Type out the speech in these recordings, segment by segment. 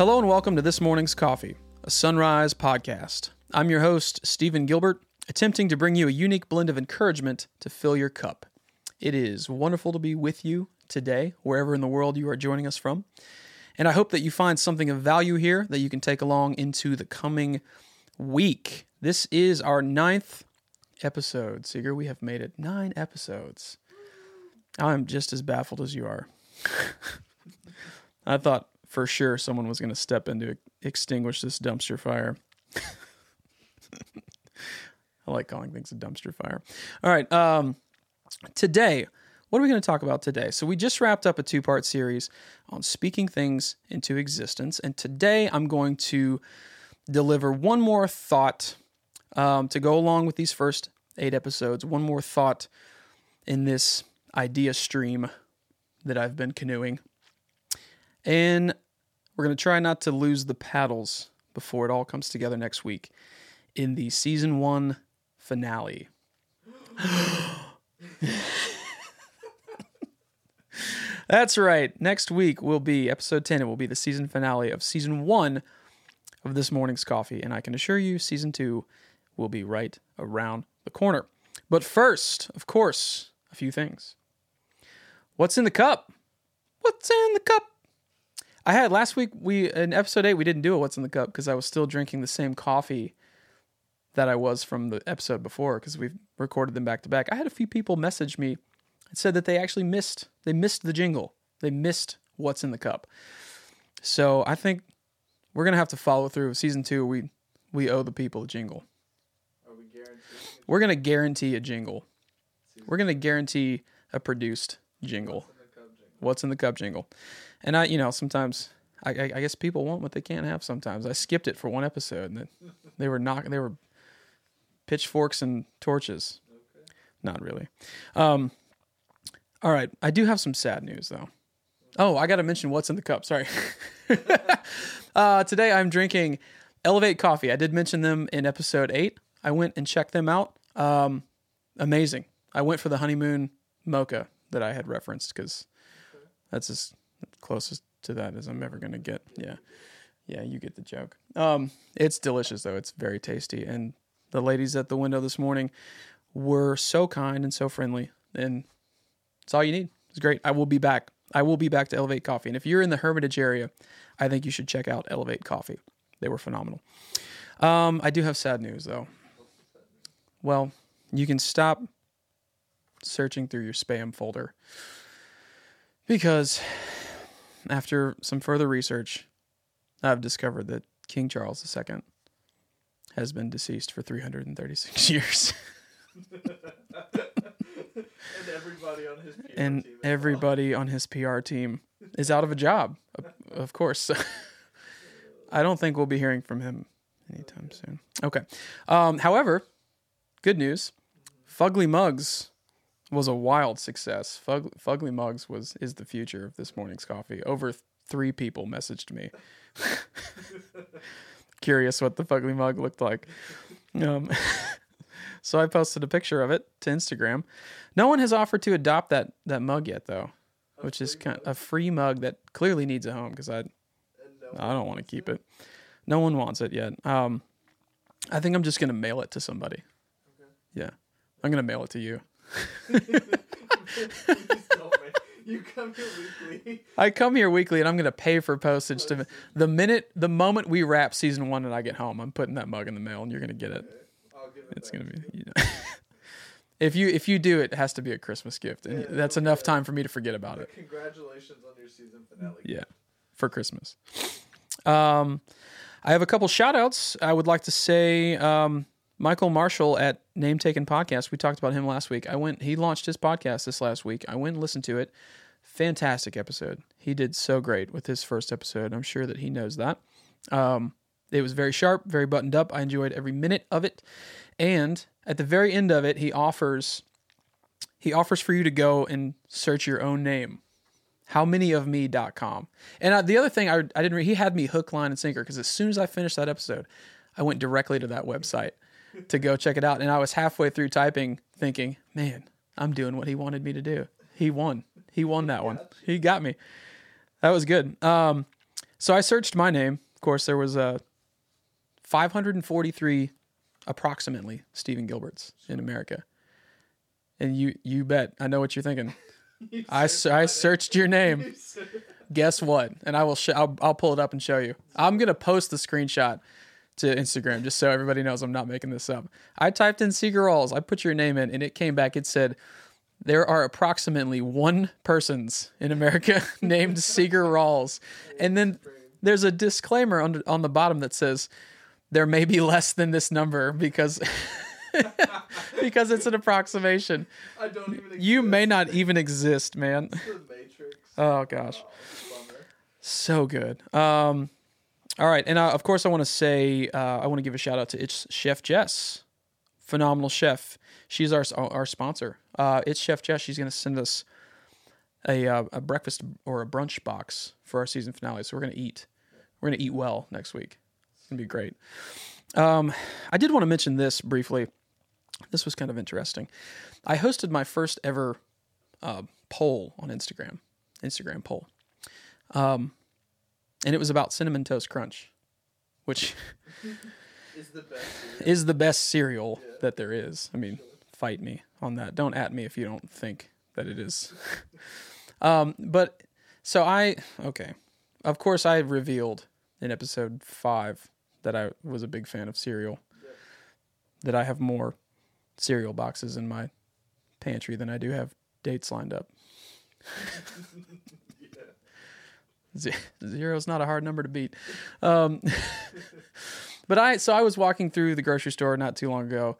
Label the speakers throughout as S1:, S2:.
S1: Hello and welcome to this morning's coffee, a sunrise podcast. I'm your host, Stephen Gilbert, attempting to bring you a unique blend of encouragement to fill your cup. It is wonderful to be with you today, wherever in the world you are joining us from. And I hope that you find something of value here that you can take along into the coming week. This is our ninth episode. Seeger, we have made it nine episodes. I'm just as baffled as you are. I thought for sure someone was going to step in to extinguish this dumpster fire. I like calling things a dumpster fire. All right. Um, today, what are we going to talk about today? So, we just wrapped up a two part series on speaking things into existence. And today, I'm going to deliver one more thought um, to go along with these first eight episodes. One more thought in this idea stream that I've been canoeing. And we're going to try not to lose the paddles before it all comes together next week in the season one finale. That's right. Next week will be episode 10. It will be the season finale of season one of This Morning's Coffee. And I can assure you, season two will be right around the corner. But first, of course, a few things. What's in the cup? What's in the cup? I had last week we in episode 8 we didn't do a what's in the cup because I was still drinking the same coffee that I was from the episode before because we've recorded them back to back. I had a few people message me and said that they actually missed they missed the jingle. They missed what's in the cup. So I think we're gonna have to follow through. Season two, we we owe the people a jingle.
S2: Are we?
S1: We're gonna guarantee a jingle. We're gonna guarantee a produced jingle.
S2: In the Cub jingle?
S1: What's in the cup jingle? And I, you know, sometimes I, I, I guess people want what they can't have. Sometimes I skipped it for one episode, and it, they were not. They were pitchforks and torches.
S2: Okay.
S1: Not really. Um, all right, I do have some sad news though. Oh, I got to mention what's in the cup. Sorry. uh, today I'm drinking Elevate Coffee. I did mention them in episode eight. I went and checked them out. Um, amazing. I went for the honeymoon mocha that I had referenced because that's as closest to that as I'm ever going to get. Yeah. Yeah, you get the joke. Um, it's delicious though. It's very tasty. And the ladies at the window this morning were so kind and so friendly. And it's all you need. It's great. I will be back. I will be back to Elevate Coffee. And if you're in the Hermitage area, I think you should check out Elevate Coffee. They were phenomenal. Um, I do have sad news though. Well, you can stop searching through your spam folder because after some further research, I've discovered that King Charles II has been deceased for 336 years.
S2: And everybody on his PR
S1: and
S2: team as well.
S1: on his PR team is out of a job, of- of course. I don't think we'll be hearing from him anytime soon. Okay. Um, however, good news: Fugly Mugs was a wild success. Fug, Fugly Mugs was is the future of this morning's coffee. Over th- three people messaged me, curious what the Fugly Mug looked like. Um, so I posted a picture of it to Instagram. No one has offered to adopt that that mug yet, though, which is kind a free mug that clearly needs a home because I
S2: no,
S1: I don't want to keep it. No one wants it yet. Um, I think I'm just gonna mail it to somebody. Yeah, I'm gonna mail it to you.
S2: Please don't make, you come here weekly.
S1: I come here weekly and I'm gonna pay for postage to the minute the moment we wrap season one and I get home, I'm putting that mug in the mail and you're gonna get it.
S2: It
S1: It's gonna be. You know. if you if you do it, has to be a Christmas gift, and
S2: Yeah,
S1: that's
S2: it'll
S1: enough time for me to forget about it.
S2: Congratulations on your season finale.
S1: Yeah, for Christmas. Um, I have a couple shout outs. I would like to say um, Michael Marshall at Name Taken Podcast. We talked about him last week. I went, he launched his podcast this last week. I went and listened to it. Fantastic episode. He did so great with his first episode. I'm sure that he knows that. Um, it was very sharp, very buttoned up. I enjoyed every minute of it. And at the very end of it, he offers he offers for you to go and search your own name howmanyofme.com. And uh, the other thing I, I didn't, re- he had me hook, line, and sinker because as soon as I finished that episode, I went directly to that website to go check it out. And I was halfway through typing, thinking, man, I'm doing what he wanted me to do. He won. He won that one. He got me. That was good. Um, So I searched my name. Of course, there was uh, 543 approximately Stephen Gilberts in America. And you you bet I know what you're thinking.
S2: You
S1: I, I searched your name. Guess what? And I will sh- I'll, I'll pull it up and show you. I'm gonna post the screenshot to Instagram just so everybody knows I'm not making this up. I typed in Seeger Rawls. I put your name in, and it came back. It said there are approximately one persons in America named Seeger Rawls, and then there's a disclaimer on on the bottom that says there may be less than this number because because it's an approximation.
S2: I don't even.
S1: You
S2: exist.
S1: may not even exist, man. Oh gosh.
S2: Bummer.
S1: So good. Um, all right, and uh, of course, I want to say uh, I want to give a shout out to it's Chef Jess, phenomenal chef. She's our our sponsor. Uh, it's Chef Jess. She's going to send us a uh, a breakfast or a brunch box for our season finale. So we're going to eat. We're going to eat well next week. It's going to be great. Um, I did want to mention this briefly. This was kind of interesting. I hosted my first ever uh, poll on Instagram. Instagram poll Um, and it was about cinnamon toast crunch, which
S2: Is the best. cereal.
S1: is the best cereal
S2: Yeah.
S1: that there is. I mean, fight me on that. Don't at me if you don't think that it is. um, but so I okay, of course I revealed in episode five that I was a big fan of cereal.
S2: Yep.
S1: That I have more cereal boxes in my pantry than I do have dates lined up.
S2: Yeah.
S1: is not a hard number to beat. Um, but I so I was walking through the grocery store not too long ago,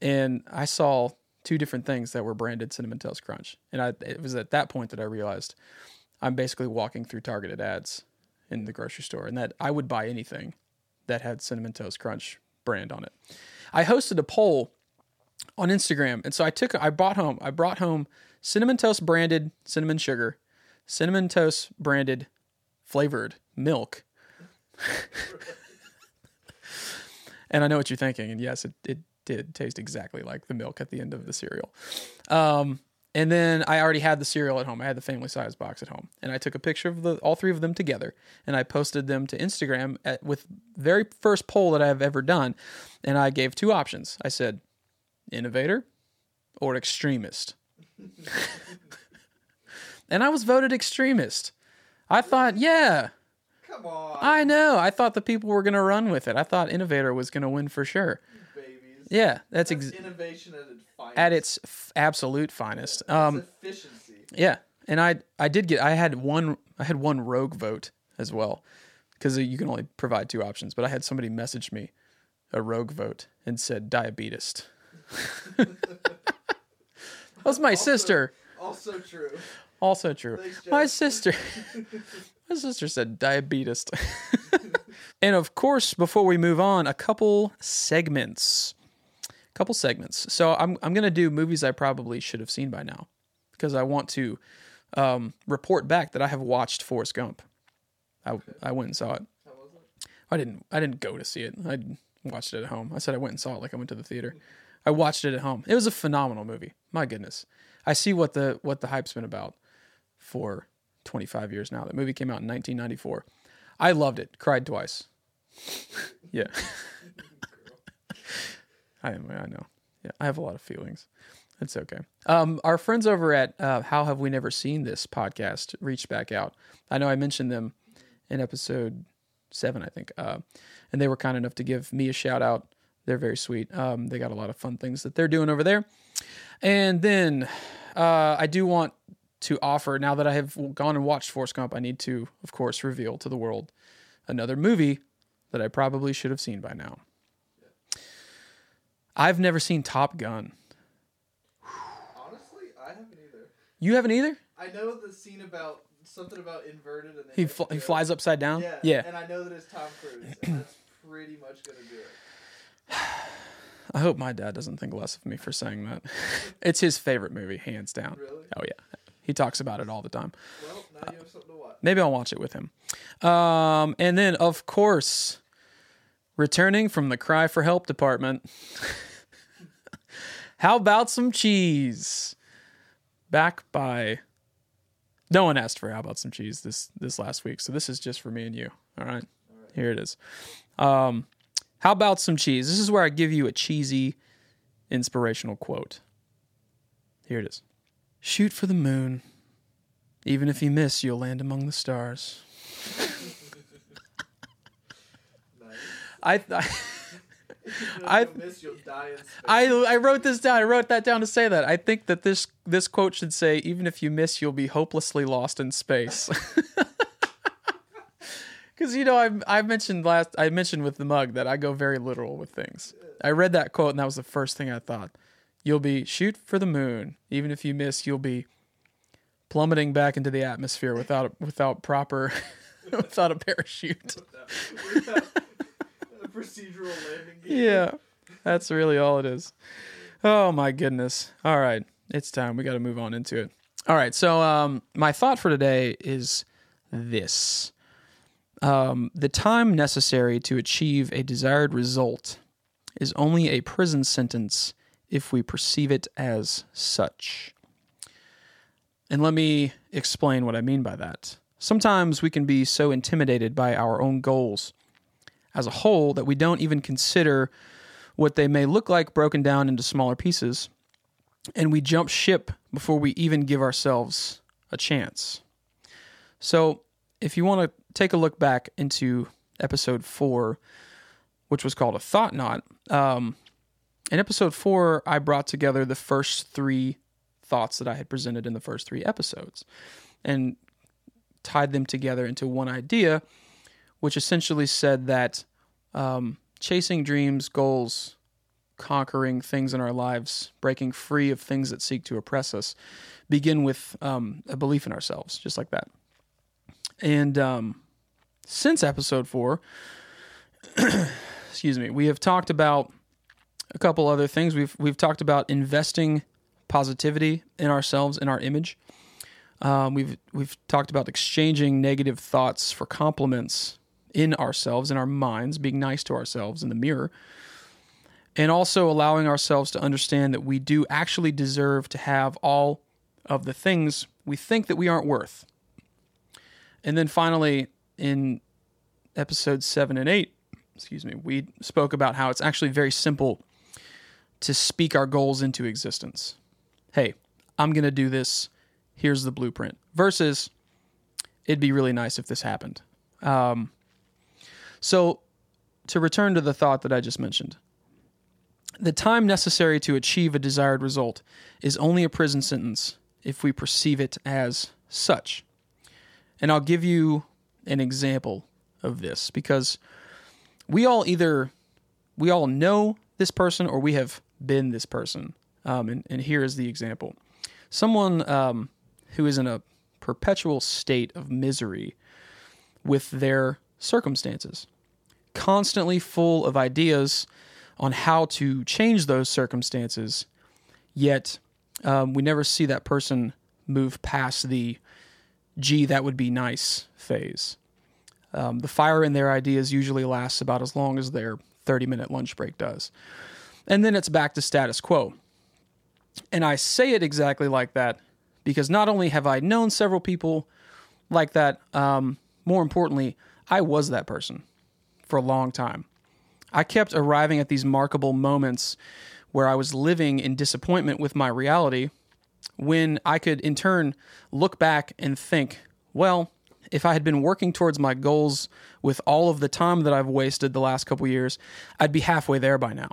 S1: and I saw two different things that were branded cinnamon toast crunch, and I it was at that point that I realized I'm basically walking through targeted ads in the grocery store, and that I would buy anything that had cinnamon toast crunch brand on it. I hosted a poll on Instagram, and so I took I bought home I brought home cinnamon toast branded cinnamon sugar, cinnamon toast branded flavored milk. and I know what you're thinking, and yes, it, it did taste exactly like the milk at the end of the cereal. Um, and then I already had the cereal at home. I had the family size box at home, and I took a picture of the all three of them together, and I posted them to Instagram at, with very first poll that I've ever done, and I gave two options. I said, innovator or extremist, and I was voted extremist. I thought, yeah,
S2: Come on,
S1: I know. I thought the people were gonna run with it. I thought innovator was gonna win for sure.
S2: babies.
S1: Yeah, that's
S2: That's
S1: ex-
S2: innovation at its finest.
S1: at its f- absolute finest.
S2: It's
S1: Um,
S2: efficiency.
S1: Yeah, and I I did get I had one I had one rogue vote as well because you can only provide two options. But I had somebody message me a rogue vote and said diabetes. that was my
S2: Also-
S1: sister.
S2: Also true.
S1: Also true.
S2: Thanks,
S1: My sister. my sister said diabetes. and of course, before we move on, a couple segments. A Couple segments. So I'm I'm gonna do movies I probably should have seen by now because I want to um, report back that I have watched Forrest Gump. I I went and saw it.
S2: How was it?
S1: I didn't I didn't go to see it. I watched it at home. I said I went and saw it like I went to the theater. I watched it at home. It was a phenomenal movie. My goodness. I see what the what the hype's been about for 25 years now. That movie came out in 1994. I loved it. Cried twice. yeah. I I know. Yeah, I have a lot of feelings. It's okay. Um, our friends over at uh, How Have We Never Seen This podcast reached back out. I know I mentioned them in episode seven, I think, uh, and they were kind enough to give me a shout out. They're very sweet. Um, they got a lot of fun things that they're doing over there. And then uh, I do want to offer now that I have gone and watched Forrest Gump, I need to, of course, reveal to the world another movie that I probably should have seen by now. I've never seen Top Gun.
S2: Honestly, I haven't either.
S1: You haven't either?
S2: I know the scene about something about inverted and
S1: He, fl- he flies upside down?
S2: Yeah,
S1: yeah.
S2: And I know that it's Tom Cruise, and that's pretty much gonna do it.
S1: I hope my dad doesn't think less of me for saying that. it's his favorite movie, hands down.
S2: Really?
S1: Oh, yeah. He talks about it all the time.
S2: Well, now you have something to watch.
S1: Maybe I'll watch it with him. Um, and then, of course, returning from the cry for help department. How about some cheese? Back by No one asked for how about some cheese this this last week, so this is just for me and you. All right, here it is. Um, how about some cheese? This is where I give you a cheesy, inspirational quote. Here it is. Shoot for the moon. Even if you miss, you'll land among the stars. I, I I-
S2: I miss you'll die in space.
S1: I I wrote this down. I wrote that down to say that. I think that this this quote should say, "Even if you miss, you'll be hopelessly lost in space." Because you know, I I mentioned last I mentioned with the mug that I go very literal with things. I read that quote and that was the first thing I thought. You'll be shoot for the moon. Even if you miss, you'll be plummeting back into the atmosphere without without proper without a parachute.
S2: a procedural landing gear.
S1: yeah, that's really all it is. Oh my goodness. All right, it's time. We got to move on into it. All right, so um, my thought for today is this: um, the time necessary to achieve a desired result is only a prison sentence if we perceive it as such. And let me explain what I mean by that. Sometimes we can be so intimidated by our own goals as a whole that we don't even consider what they may look like broken down into smaller pieces, and we jump ship before we even give ourselves a chance. So, if you want to take a look back into episode four, which was called a thought knot, um, in episode four, I brought together the first three thoughts that I had presented in the first three episodes and tied them together into one idea which essentially said that um, chasing dreams, goals, conquering things in our lives, breaking free of things that seek to oppress us, begin with um, a belief in ourselves, just like that. And um, since episode four, excuse me, we have talked about a couple other things. We've we've talked about investing positivity in ourselves, in our image. Um, we've we've talked about exchanging negative thoughts for compliments in ourselves, in our minds, being nice to ourselves in the mirror, and also allowing ourselves to understand that we do actually deserve to have all of the things we think that we aren't worth. And then finally, in episodes seven and eight, excuse me, we spoke about how it's actually very simple to speak our goals into existence. Hey, I'm going to do this. Here's the blueprint. Versus, it'd be really nice if this happened. Um, so, to return to the thought that I just mentioned, the time necessary to achieve a desired result is only a prison sentence if we perceive it as such. And I'll give you an example of this because we all either we all know this person or we have been this person. Um, and, and here is the example: someone um, who is in a perpetual state of misery with their circumstances, constantly full of ideas on how to change those circumstances, yet um, we never see that person move past the gee, that would be nice phase. Um, the fire in their ideas usually lasts about as long as their 30 minute lunch break does. And then it's back to status quo. And I say it exactly like that because not only have I known several people like that, um, more importantly, I was that person for a long time. I kept arriving at these markable moments where I was living in disappointment with my reality when I could in turn look back and think, well, if I had been working towards my goals with all of the time that I've wasted the last couple years, I'd be halfway there by now.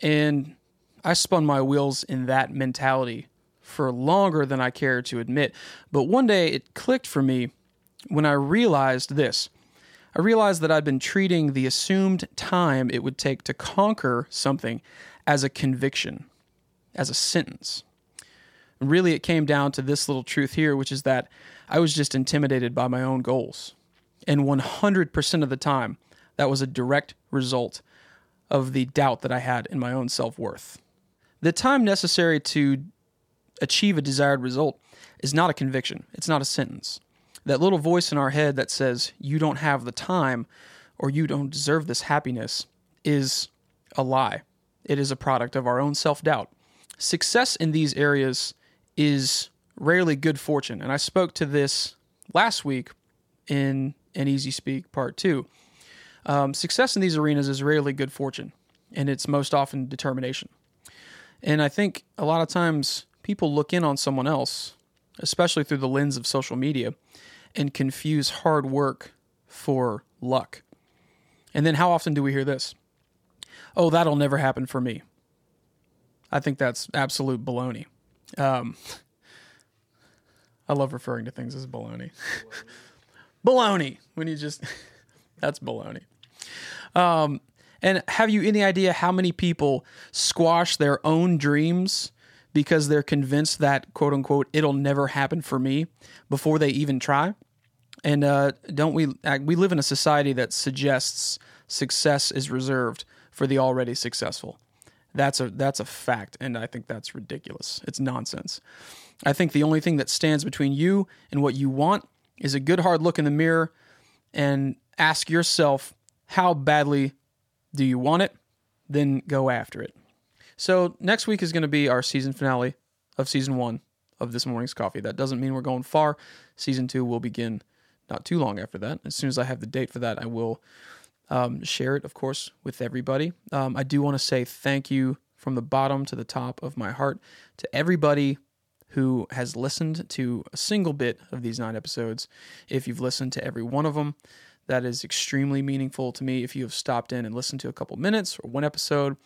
S1: And I spun my wheels in that mentality for longer than I care to admit. But one day it clicked for me when I realized this. I realized that I'd been treating the assumed time it would take to conquer something as a conviction, as a sentence. And really, it came down to this little truth here, which is that I was just intimidated by my own goals. And 100% of the time, that was a direct result of the doubt that I had in my own self worth. The time necessary to achieve a desired result is not a conviction, it's not a sentence. That little voice in our head that says, you don't have the time or you don't deserve this happiness is a lie. It is a product of our own self doubt. Success in these areas is rarely good fortune. And I spoke to this last week in an Easy Speak Part 2. Um, success in these arenas is rarely good fortune, and it's most often determination. And I think a lot of times people look in on someone else, especially through the lens of social media, and confuse hard work for luck. And then how often do we hear this? Oh, that'll never happen for me. I think that's absolute baloney. Um, I love referring to things as baloney. baloney. When you just, that's baloney. Um, and have you any idea how many people squash their own dreams because they're convinced that quote unquote it'll never happen for me before they even try? And uh, don't we we live in a society that suggests success is reserved for the already successful. That's a that's a fact, and I think that's ridiculous. It's nonsense. I think the only thing that stands between you and what you want is a good hard look in the mirror and ask yourself how badly do you want it? Then go after it. So next week is going to be our season finale of season one of this morning's coffee. That doesn't mean we're going far. Season two will begin not too long after that. As soon as I have the date for that, I will um, share it, of course, with everybody. Um, I do want to say thank you from the bottom to the top of my heart to everybody who has listened to a single bit of these nine episodes. If you've listened to every one of them, that is extremely meaningful to me. If you have stopped in and listened to a couple minutes or one episode,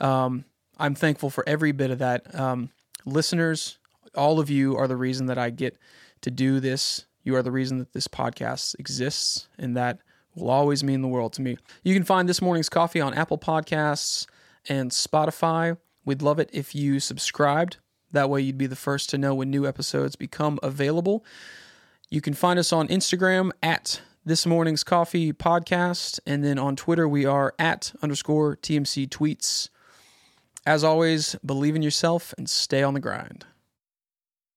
S1: um, I'm thankful for every bit of that. Um, listeners, all of you are the reason that I get to do this. You are the reason that this podcast exists, and that will always mean the world to me. You can find this morning's coffee on Apple Podcasts and Spotify. We'd love it if you subscribed. That way, you'd be the first to know when new episodes become available. You can find us on Instagram at this morning's coffee podcast, and then on Twitter we are at underscore TMC tweets. As always, believe in yourself and stay on the grind.